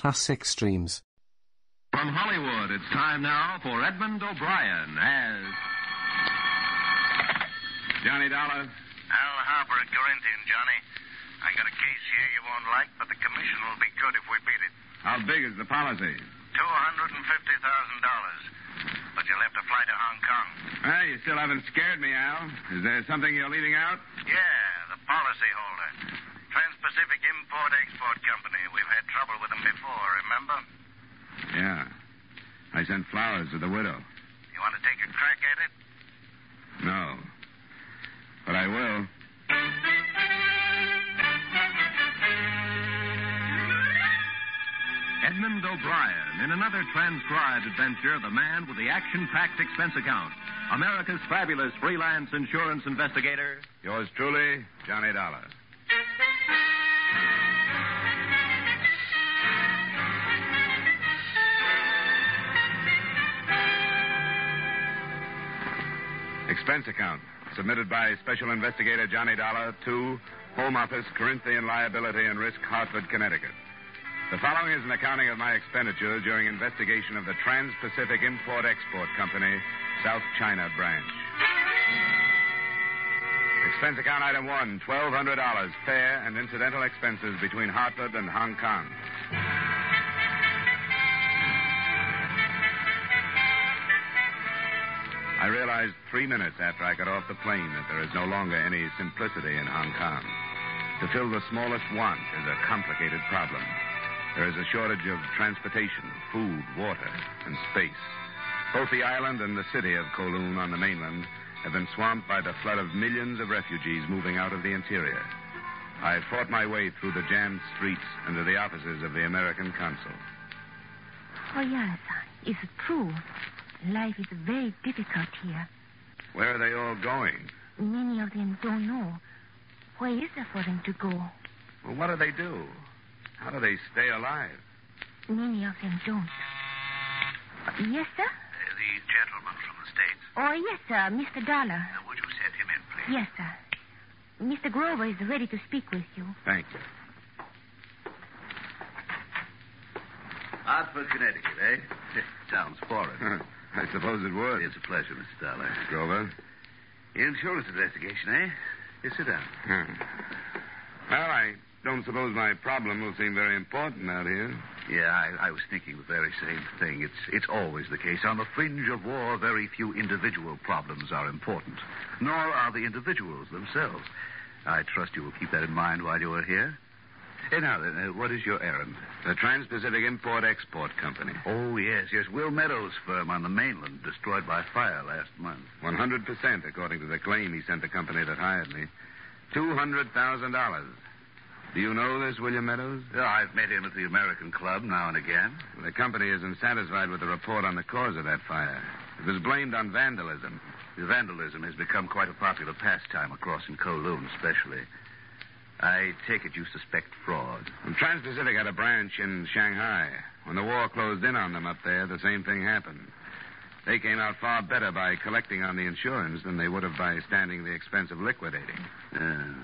classic streams. From Hollywood, it's time now for Edmond O'Brien as Johnny Dollar. Al Harper at Corinthian, Johnny. I got a case here you won't like, but the commission will be good if we beat it. How big is the policy? Two hundred and fifty thousand dollars. But you'll have to fly to Hong Kong. Well, you still haven't scared me, Al. Is there something you're leaving out? Yeah, the policy holder. Trans-Pacific Import-Export Company. We've had trouble with them before, remember? Yeah. I sent flowers to the widow. You want to take a crack at it? No. But I will. Edmond O'Brien in another transcribed adventure, The Man with the Action Packed Expense Account. America's fabulous freelance insurance investigator. Yours truly, Johnny Dollar. Expense account submitted by Special Investigator Johnny Dollar to Home Office, Corinthian Liability and Risk, Hartford, Connecticut. The following is an accounting of my expenditures during investigation of the Trans Pacific Import Export Company, South China branch. Expense account item one $1,200, fare and incidental expenses between Hartford and Hong Kong. I realized three minutes after I got off the plane that there is no longer any simplicity in Hong Kong. To fill the smallest want is a complicated problem. There is a shortage of transportation, food, water, and space. Both the island and the city of Kowloon on the mainland have been swamped by the flood of millions of refugees moving out of the interior. I fought my way through the jammed streets and to the offices of the American consul. Oh, yes, uh, is it true. Life is very difficult here. Where are they all going? Many of them don't know. Where is there for them to go? Well, what do they do? How do they stay alive? Many of them don't. Yes, sir? Uh, the gentleman from the States. Oh, yes, sir. Mr. Dollar. Uh, would you send him in, please? Yes, sir. Mr. Grover is ready to speak with you. Thank you. Hartford, Connecticut, eh? Sounds foreign. I suppose it would. It's a pleasure, Mr. Dollar. Grover. Insurance investigation, eh? Here, sit down. Hmm. Well, I don't suppose my problem will seem very important out here. Yeah, I, I was thinking the very same thing. It's it's always the case. On the fringe of war, very few individual problems are important, nor are the individuals themselves. I trust you will keep that in mind while you are here. Hey, now then, uh, what is your errand? The Trans-Pacific Import-Export Company. Oh, yes, yes. Will Meadows' firm on the mainland, destroyed by fire last month. 100%, according to the claim he sent the company that hired me. $200,000. Do you know this, William Meadows? Yeah, I've met him at the American Club now and again. The company isn't satisfied with the report on the cause of that fire. It was blamed on vandalism. The vandalism has become quite a popular pastime across in Kowloon, especially. I take it you suspect fraud. And Trans-Pacific had a branch in Shanghai. When the war closed in on them up there, the same thing happened. They came out far better by collecting on the insurance than they would have by standing the expense of liquidating. Uh,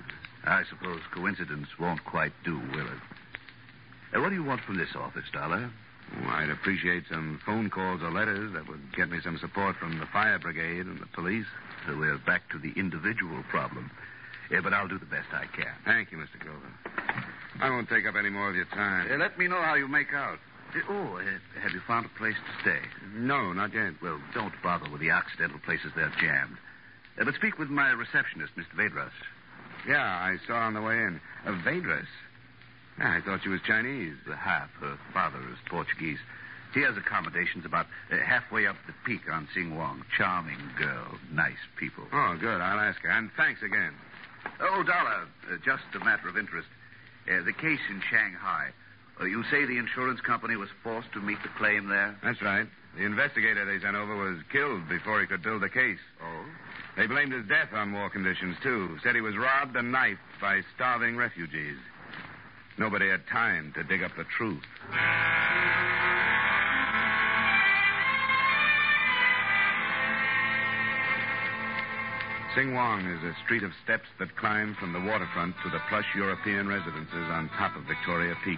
I suppose coincidence won't quite do, will it? Uh, what do you want from this office, Dollar? Oh, I'd appreciate some phone calls or letters that would get me some support from the fire brigade and the police. So we're back to the individual problem. Yeah, but I'll do the best I can. Thank you, Mr. Grover. I won't take up any more of your time. Uh, let me know how you make out. Uh, oh, uh, have you found a place to stay? No, not yet. Well, don't bother with the Occidental places they're jammed. Uh, but speak with my receptionist, Mr. Vedras. Yeah, I saw on the way in. A Vedras. Yeah, I thought she was Chinese. Half. Her father is Portuguese. He has accommodations about uh, halfway up the peak on Sing Wong. Charming girl. Nice people. Oh, good. I'll ask her. And thanks again. Oh, Dollar, uh, just a matter of interest. Uh, the case in Shanghai. Uh, you say the insurance company was forced to meet the claim there? That's right. The investigator they sent over was killed before he could build the case. Oh? They blamed his death on war conditions, too. Said he was robbed and knifed by starving refugees. Nobody had time to dig up the truth. Sing Wong is a street of steps that climb from the waterfront to the plush European residences on top of Victoria Peak.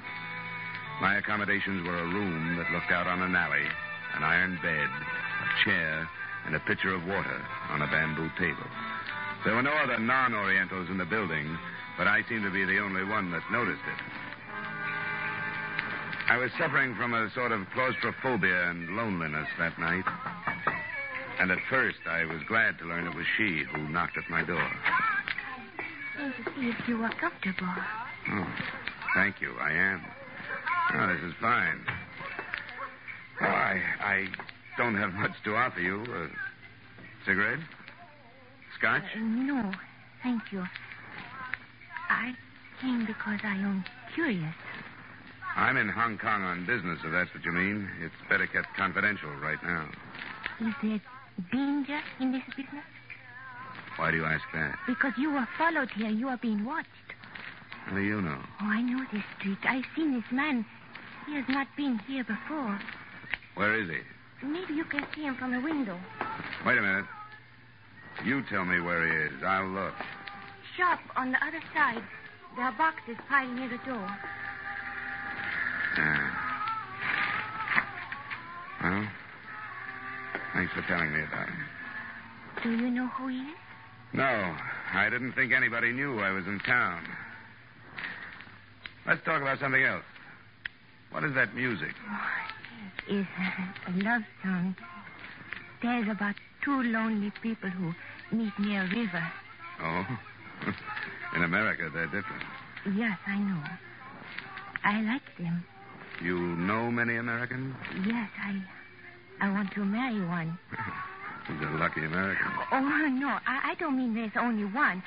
My accommodations were a room that looked out on an alley, an iron bed, a chair, and a pitcher of water on a bamboo table. There were no other non Orientals in the building, but I seemed to be the only one that noticed it. I was suffering from a sort of claustrophobia and loneliness that night. And at first, I was glad to learn it was she who knocked at my door. Came to see if you were comfortable. Oh, thank you. I am. Oh, this is fine. Oh, I, I don't have much to offer you. A cigarette? Scotch? Uh, no, thank you. I came because I am curious. I'm in Hong Kong on business, if that's what you mean. It's better kept confidential right now. Is there danger in this business? Why do you ask that? Because you were followed here. You are being watched. How do you know? Oh, I know this street. I've seen this man. He has not been here before. Where is he? Maybe you can see him from the window. Wait a minute. You tell me where he is. I'll look. Shop on the other side. There are boxes piled near the door. Yeah. Well, thanks for telling me about him. Do you know who he is? No, I didn't think anybody knew I was in town. Let's talk about something else. What is that music? Oh, it is a love song. There's about two lonely people who meet near a river. Oh? in America, they're different. Yes, I know. I like them. You know many Americans? Yes, I I want to marry one. He's a lucky American. Oh, no, I, I don't mean there's only one.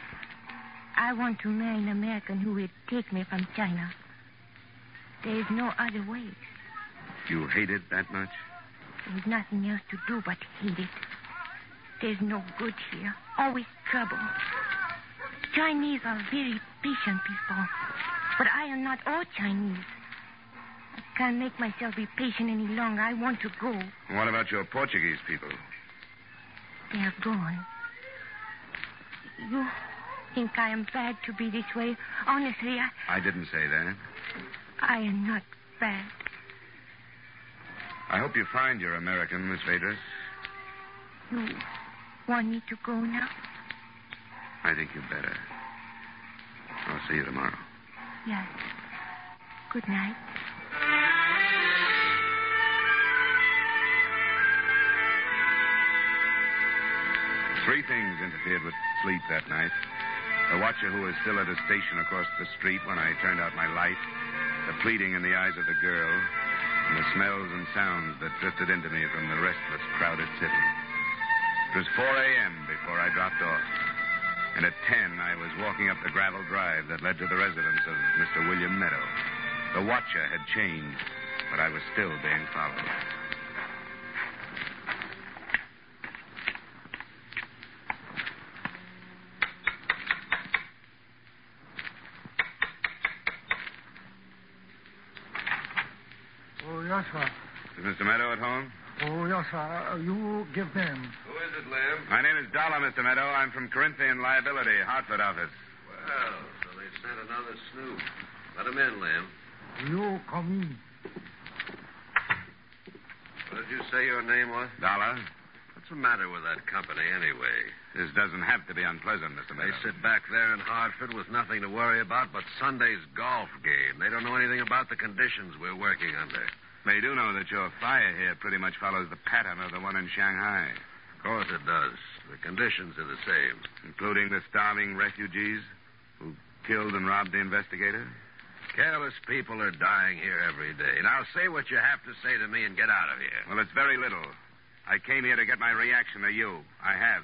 I want to marry an American who will take me from China. There is no other way. You hate it that much? There's nothing else to do but hate it. There's no good here. Always trouble. Chinese are very patient people. But I am not all Chinese. I can't make myself be patient any longer. I want to go. What about your Portuguese people? They are gone. You think I am bad to be this way? Honestly, I, I didn't say that. I am not bad. I hope you find your American, Miss Vadris. You want me to go now? I think you'd better. I'll see you tomorrow. Yes. Good night. Three things interfered with sleep that night. The watcher who was still at a station across the street when I turned out my light, the pleading in the eyes of the girl, and the smells and sounds that drifted into me from the restless, crowded city. It was 4 a.m. before I dropped off. And at 10, I was walking up the gravel drive that led to the residence of Mr. William Meadow. The watcher had changed, but I was still being followed. Oh, yes, sir. Is Mr. Meadow at home? Oh. You give them. Who is it, Lim? My name is Dollar, Mr. Meadow. I'm from Corinthian Liability, Hartford office. Well, so they sent another snoop. Let him in, Lim. You come in. What did you say your name was? Dollar? What's the matter with that company, anyway? This doesn't have to be unpleasant, Mr. They Meadow. sit back there in Hartford with nothing to worry about but Sunday's golf game. They don't know anything about the conditions we're working under. They do know that your fire here pretty much follows the pattern of the one in Shanghai, Of course it does. The conditions are the same. including the starving refugees who killed and robbed the investigator. Careless people are dying here every day. Now say what you have to say to me and get out of here. Well, it's very little. I came here to get my reaction to you. I have.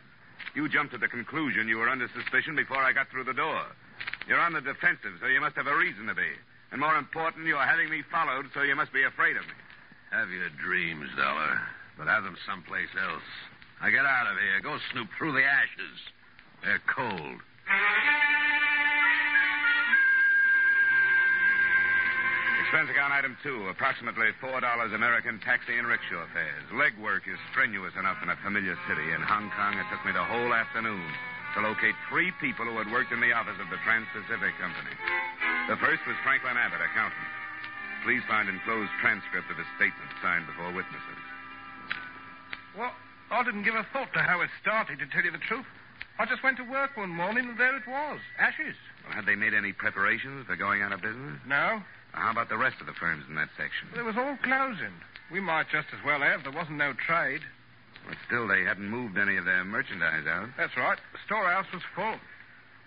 You jumped to the conclusion you were under suspicion before I got through the door. You're on the defensive, so you must have a reason to be. And more important, you're having me followed, so you must be afraid of me. Have your dreams, Dollar, but have them someplace else. Now get out of here. Go snoop through the ashes. They're cold. Expense account item two, approximately $4 American taxi and rickshaw fares. Legwork is strenuous enough in a familiar city. In Hong Kong, it took me the whole afternoon to locate three people who had worked in the office of the Trans Pacific Company. The first was Franklin Abbott, accountant. please find enclosed transcript of his statement signed before witnesses. Well, I didn't give a thought to how it started, to tell you the truth. I just went to work one morning and there it was. Ashes. Well, had they made any preparations for going out of business? No. How about the rest of the firms in that section? It was all closing. We might just as well have. There wasn't no trade. But still, they hadn't moved any of their merchandise out. That's right. The storehouse was full.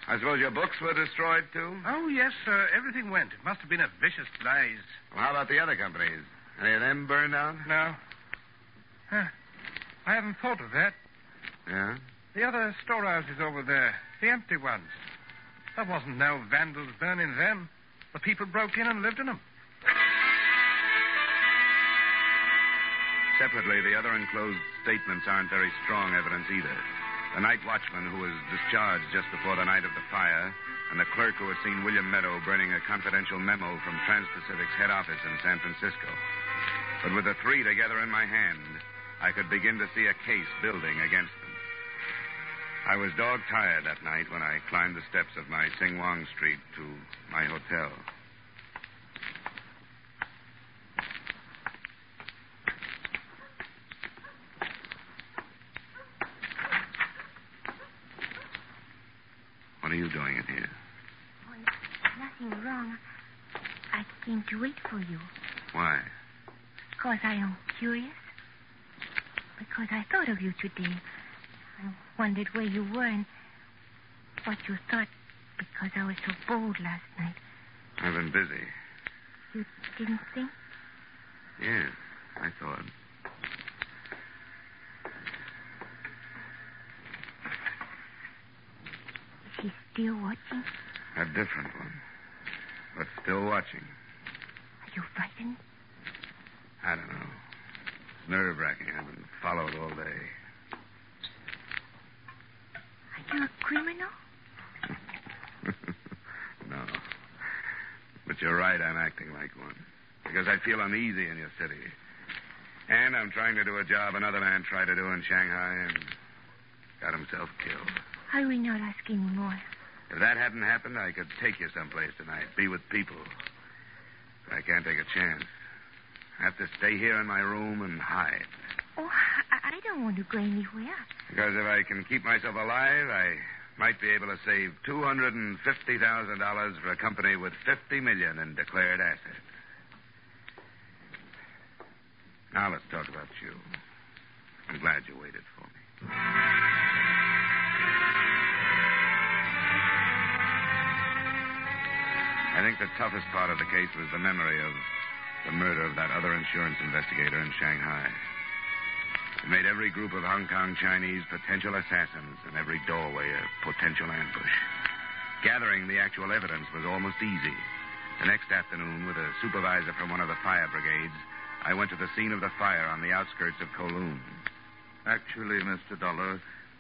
I suppose your books were destroyed, too? Oh, yes, sir. Everything went. It must have been a vicious blaze. Well, how about the other companies? Any of them burned down? No. Huh. I haven't thought of that. Yeah? The other storehouses over there, the empty ones. There wasn't no vandals burning them. The people broke in and lived in them. Separately, the other enclosed statements aren't very strong evidence either. The night watchman who was discharged just before the night of the fire, and the clerk who had seen William Meadow burning a confidential memo from Trans-Pacific's head office in San Francisco. But with the three together in my hand, I could begin to see a case building against them. I was dog tired that night when I climbed the steps of my Sing Wong Street to my hotel. What are you doing in here? Oh, nothing wrong. I came to wait for you. Why? Because I am curious. Because I thought of you today. I wondered where you were and what you thought because I was so bold last night. I've been busy. You didn't think? Yes, I thought. Is he still watching? A different one. But still watching. Are you frightened? I don't know. It's nerve wracking. I've been followed all day. Are you a criminal? no. But you're right, I'm acting like one. Because I feel uneasy in your city. And I'm trying to do a job another man tried to do in Shanghai and got himself killed. I will not ask any more. If that hadn't happened, I could take you someplace tonight, be with people. But I can't take a chance. I have to stay here in my room and hide. Oh, I, I don't want to go anywhere. Because if I can keep myself alive, I might be able to save two hundred and fifty thousand dollars for a company with fifty million in declared assets. Now let's talk about you. I'm glad you waited for me. I think the toughest part of the case was the memory of the murder of that other insurance investigator in Shanghai. It made every group of Hong Kong Chinese potential assassins and every doorway a potential ambush. Gathering the actual evidence was almost easy. The next afternoon, with a supervisor from one of the fire brigades, I went to the scene of the fire on the outskirts of Kowloon. Actually, Mr. Dollar,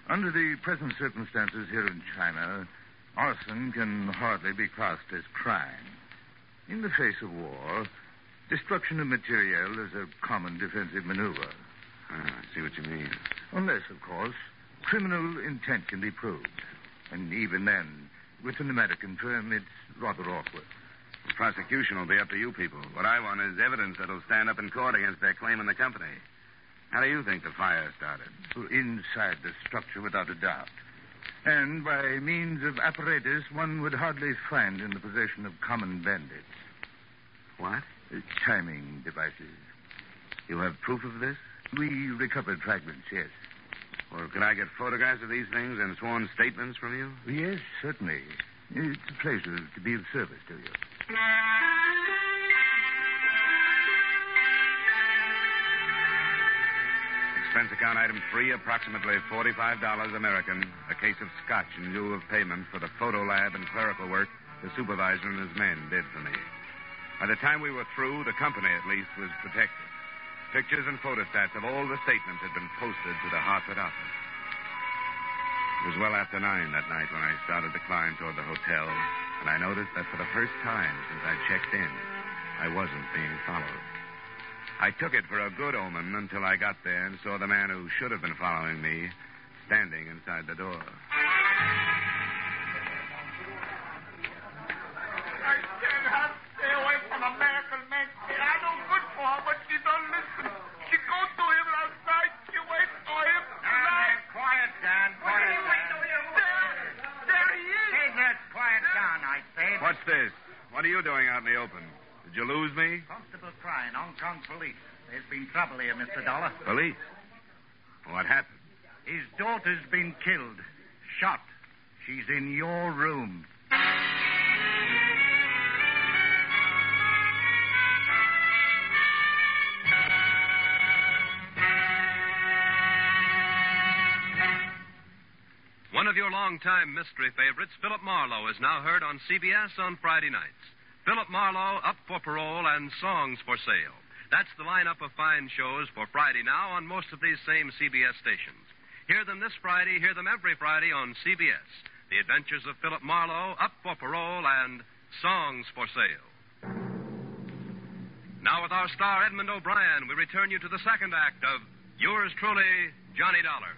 under the present circumstances here in China, arson can hardly be classed as crime. In the face of war, destruction of material is a common defensive maneuver. Ah, I see what you mean. Unless, of course, criminal intent can be proved. And even then, with an American firm, it's rather awkward. The prosecution will be up to you people. What I want is evidence that'll stand up in court against their claim in the company. How do you think the fire started? Inside the structure, without a doubt. And by means of apparatus one would hardly find in the possession of common bandits. What? Uh, timing devices. You have proof of this? We recovered fragments, yes. Well, can I get photographs of these things and sworn statements from you? Yes, certainly. It's a pleasure to be of service to you. Expense account item three, approximately $45 American. A case of scotch in lieu of payment for the photo lab and clerical work the supervisor and his men did for me. By the time we were through, the company, at least, was protected. Pictures and photostats of all the statements had been posted to the Hartford office. It was well after nine that night when I started to climb toward the hotel, and I noticed that for the first time since I checked in, I wasn't being followed. I took it for a good omen until I got there and saw the man who should have been following me standing inside the door. I stay away from I good for her, but she don't listen. She to him last night. She waits for him ah, quiet. There, there he is. Quiet I. What's this? What are you doing out in the open? Did you lose me? Constable Crane, Hong Kong police. There's been trouble here, Mr. Dollar. Police? What happened? His daughter's been killed. Shot. She's in your room. One of your longtime mystery favorites, Philip Marlowe, is now heard on CBS on Friday nights. Philip Marlowe, Up for Parole, and Songs for Sale. That's the lineup of fine shows for Friday now on most of these same CBS stations. Hear them this Friday, hear them every Friday on CBS. The Adventures of Philip Marlowe, Up for Parole, and Songs for Sale. Now, with our star Edmond O'Brien, we return you to the second act of Yours Truly, Johnny Dollar.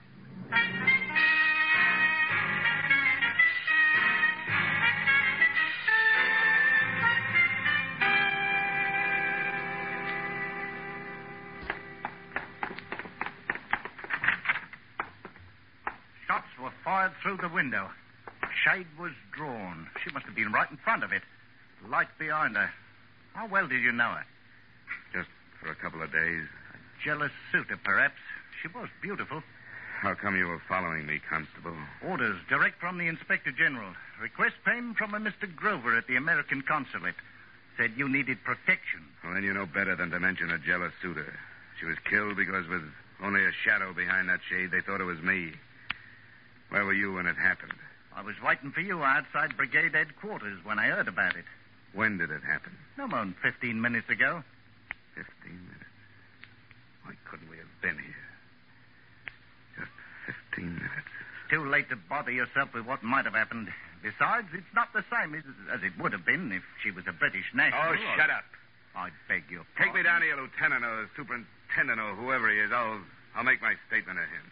Fired through the window. Shade was drawn. She must have been right in front of it. Light behind her. How well did you know her? Just for a couple of days. A jealous suitor, perhaps. She was beautiful. How come you were following me, Constable? Orders direct from the Inspector General. Request came from a Mr. Grover at the American consulate. Said you needed protection. Well, then you know better than to mention a jealous suitor. She was killed because with only a shadow behind that shade, they thought it was me. Where were you when it happened? I was waiting for you outside brigade headquarters when I heard about it. When did it happen? No more than 15 minutes ago. Fifteen minutes. Why couldn't we have been here? Just fifteen minutes. Too late to bother yourself with what might have happened. Besides, it's not the same as, as it would have been if she was a British national. Oh, shut up. I beg your pardon. Take me down to your lieutenant or superintendent or whoever he is. I'll I'll make my statement of him.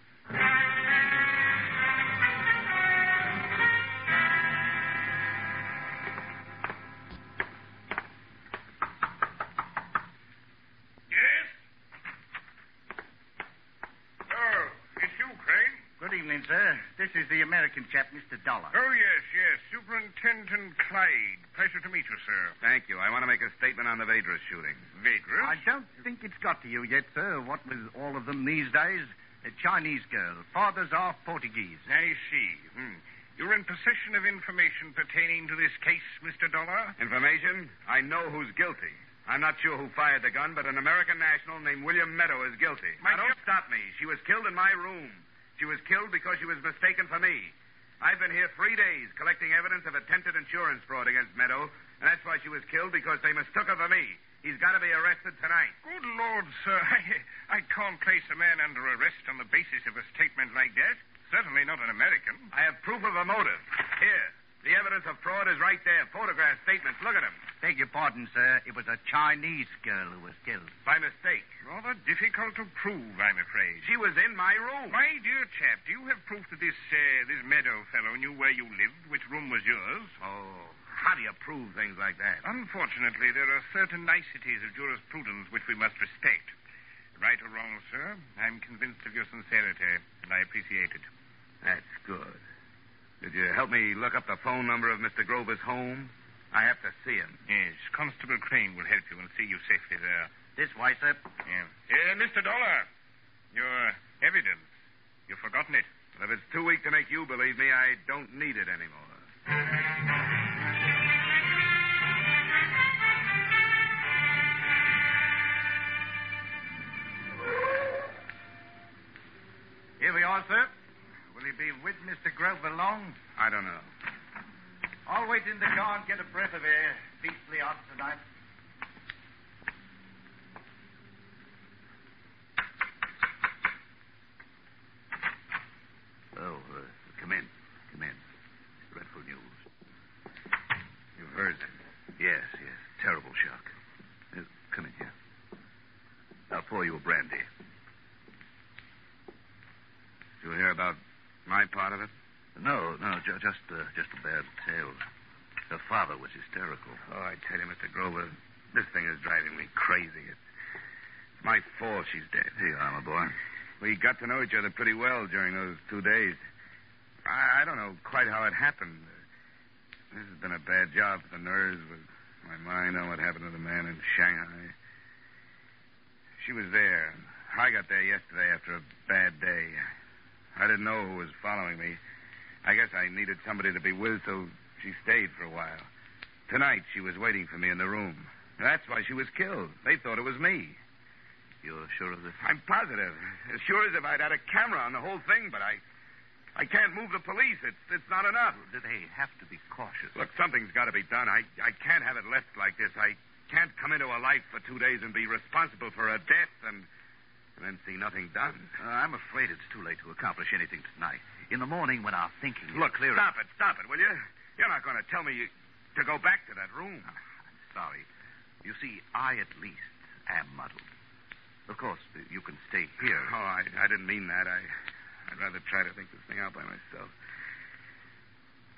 This is the American chap, Mr. Dollar. Oh, yes, yes. Superintendent Clyde. Pleasure to meet you, sir. Thank you. I want to make a statement on the Vadras shooting. Vadras? I don't think it's got to you yet, sir. What with all of them these days? A Chinese girl. Fathers are Portuguese. I see. Hmm. You're in possession of information pertaining to this case, Mr. Dollar? Information? I know who's guilty. I'm not sure who fired the gun, but an American national named William Meadow is guilty. My now, don't stop me. She was killed in my room. She was killed because she was mistaken for me. I've been here three days collecting evidence of attempted insurance fraud against Meadow, and that's why she was killed because they mistook her for me. He's got to be arrested tonight. Good Lord, sir. I, I can't place a man under arrest on the basis of a statement like that. Certainly not an American. I have proof of a motive. Here. The evidence of fraud is right there. Photograph statements. Look at them. Beg your pardon, sir. It was a Chinese girl who was killed. By mistake. Rather difficult to prove, I'm afraid. She was in my room. My dear chap, do you have proof that this uh, this Meadow fellow knew where you lived, which room was yours? Oh, how do you prove things like that? Unfortunately, there are certain niceties of jurisprudence which we must respect. Right or wrong, sir, I'm convinced of your sincerity, and I appreciate it. That's good. Did you help me look up the phone number of Mr. Grover's home? I have to see him. Yes, Constable Crane will help you and see you safely there. This way, sir. Yeah. Uh, Mr. Dollar, your evidence. You've forgotten it. But if it's too weak to make you believe me, I don't need it anymore. Here we are, sir. He be with Mr. Grover long? I don't know. I'll wait in the car and get a breath of air. Beastly hot tonight. Oh, uh, come in. Come in. Dreadful news. You've heard. Yes, yes. Terrible shock. Uh, come in here. I'll pour you a brandy. Did you hear about part of it? No, no, ju- just uh, just a bad tale. Her father was hysterical. Oh, I tell you, Mr. Grover, this thing is driving me crazy. It's my fault she's dead. Here you are, my boy. We got to know each other pretty well during those two days. I, I don't know quite how it happened. This has been a bad job for the nerves with my mind on what happened to the man in Shanghai. She was there. I got there yesterday after a bad day. I didn't know who was following me. I guess I needed somebody to be with, so she stayed for a while. Tonight, she was waiting for me in the room. That's why she was killed. They thought it was me. You're sure of this? I'm positive. As sure as if I'd had a camera on the whole thing, but I. I can't move the police. It's, it's not enough. Do they have to be cautious. Look, something's got to be done. I, I can't have it left like this. I can't come into a life for two days and be responsible for a death and, and then see nothing done. Uh, I'm afraid it's too late to accomplish anything tonight. In the morning, when our thinking Look, clearer... stop it, stop it, will you? You're not going to tell me you, to go back to that room. I'm sorry. You see, I at least am muddled. Of course, you can stay here. Oh, I, I didn't mean that. I, I'd rather try to think this thing out by myself.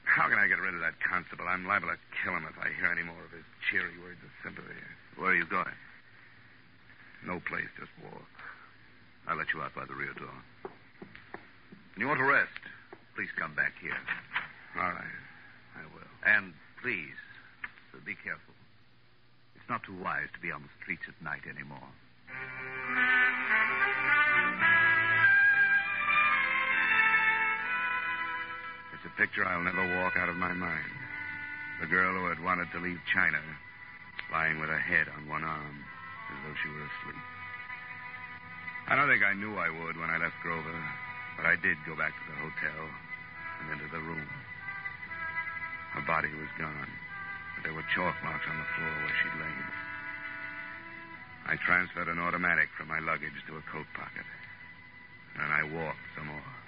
How can I get rid of that constable? I'm liable to kill him if I hear any more of his cheery words of sympathy. Where are you going? No place, just walk. I'll let you out by the rear door. When you want to rest, please come back here. All right. I will. And please, be careful. It's not too wise to be on the streets at night anymore. It's a picture I'll never walk out of my mind. The girl who had wanted to leave China, lying with her head on one arm, as though she were asleep. I don't think I knew I would when I left Grover, but I did go back to the hotel and into the room. Her body was gone, but there were chalk marks on the floor where she'd lain. I transferred an automatic from my luggage to a coat pocket, and I walked some more.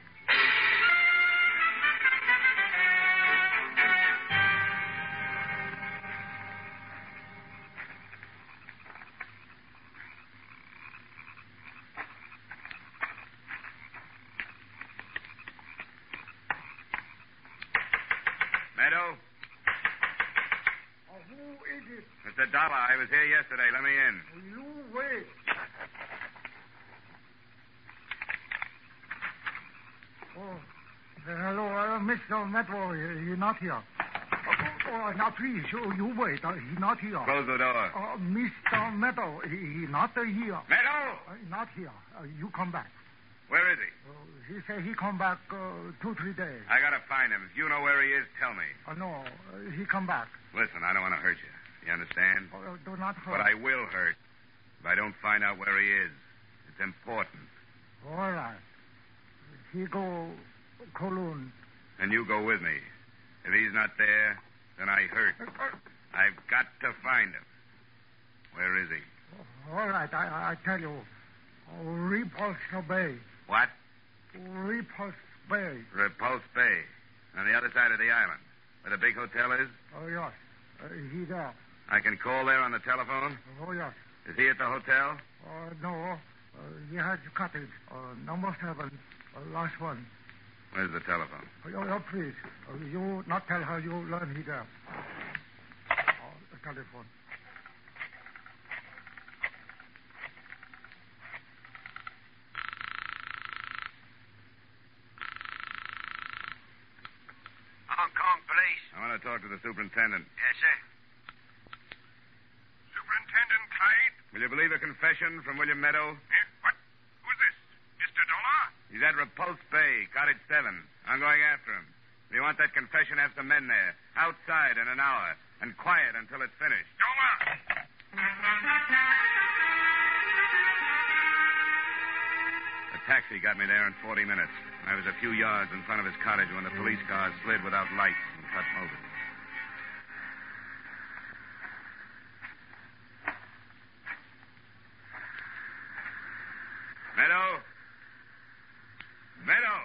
Mr. Dollar, I was here yesterday. Let me in. You wait. Oh, uh, hello, uh, Mr. Meadow. He, he not here. Oh, oh, now please, you, you wait. Uh, he not here. Close the door. Uh, Mr. Meadow, he, he not uh, here. Meadow! Uh, not here. Uh, you come back. Where is he? Uh, he say he come back uh, two, three days. I gotta find him. If you know where he is, tell me. Uh, no, uh, he come back. Listen, I don't want to hurt you. You understand? Uh, do not hurt. But I will hurt if I don't find out where he is. It's important. All right. He go Kowloon. And you go with me. If he's not there, then I hurt. I've got to find him. Where is he? all right, I, I tell you. Repulse Bay. What? Repulse Bay. Repulse Bay. On the other side of the island. Where the big hotel is? Oh, yes. Uh, he there. I can call there on the telephone? Oh, yes. Is he at the hotel? Uh, no. Uh, he has cottage. Uh, number seven. Uh, last one. Where's the telephone? Oh, oh, please. Uh, you not tell her you learn he there. Oh, the telephone. Hong Kong police. I want to talk to the superintendent. Yes, sir. Superintendent Clyde? Will you believe a confession from William Meadow? Eh, what? Who's this? Mr. Dollar? He's at Repulse Bay, Cottage 7. I'm going after him. You want that confession, have some men there. Outside in an hour. And quiet until it's finished. Dollar! A taxi got me there in 40 minutes. I was a few yards in front of his cottage when the police car slid without lights and cut over. Meadow? Meadow!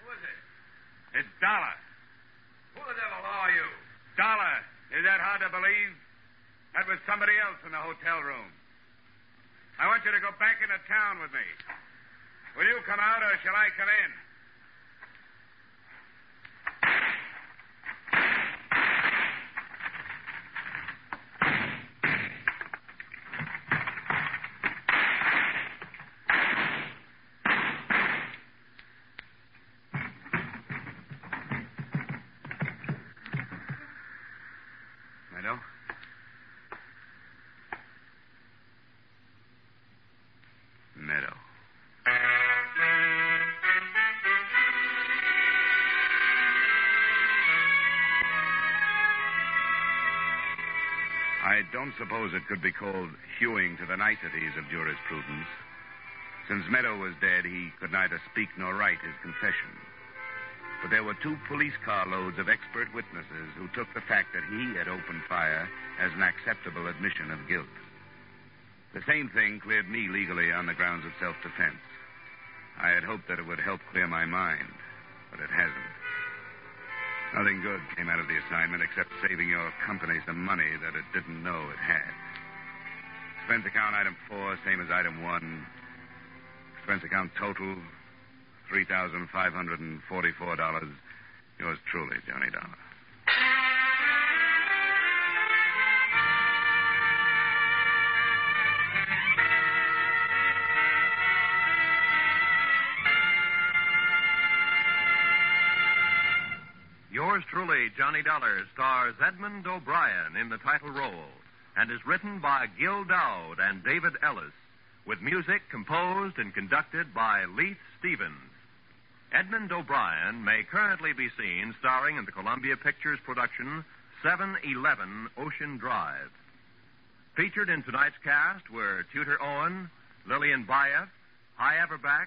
Who is it? It's Dollar. Who the devil are you? Dollar. Is that hard to believe? That was somebody else in the hotel room. I want you to go back into town with me. Will you come out or shall I come in? Don't suppose it could be called hewing to the niceties of jurisprudence. Since Meadow was dead, he could neither speak nor write his confession. But there were two police car loads of expert witnesses who took the fact that he had opened fire as an acceptable admission of guilt. The same thing cleared me legally on the grounds of self defense. I had hoped that it would help clear my mind, but it hasn't. Nothing good came out of the assignment except saving your company some money that it didn't know it had. Expense account item four, same as item one. Expense account total, $3,544. Yours truly, Johnny Dollar. Yours truly, Johnny Dollar, stars Edmond O'Brien in the title role and is written by Gil Doud and David Ellis, with music composed and conducted by Leith Stevens. Edmond O'Brien may currently be seen starring in the Columbia Pictures production 711 Ocean Drive. Featured in tonight's cast were Tudor Owen, Lillian Buyeff, Hy Averback,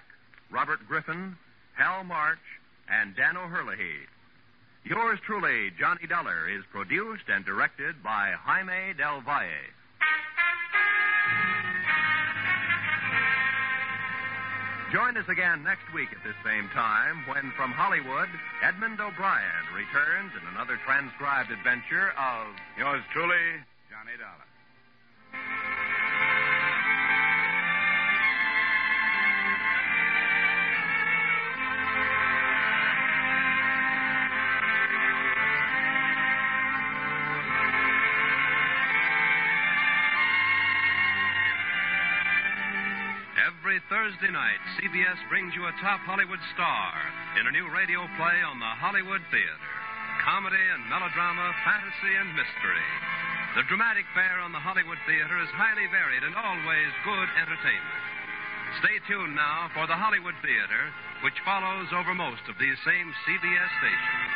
Robert Griffin, Hal March, and Dan O'Herlihy. Yours truly, Johnny Dollar, is produced and directed by Jaime Del Valle. Join us again next week at this same time when, from Hollywood, Edmond O'Brien returns in another transcribed adventure of Yours truly, Johnny Dollar. Every Thursday night, CBS brings you a top Hollywood star in a new radio play on the Hollywood Theater. Comedy and melodrama, fantasy and mystery. The dramatic fare on the Hollywood Theater is highly varied and always good entertainment. Stay tuned now for the Hollywood Theater, which follows over most of these same CBS stations.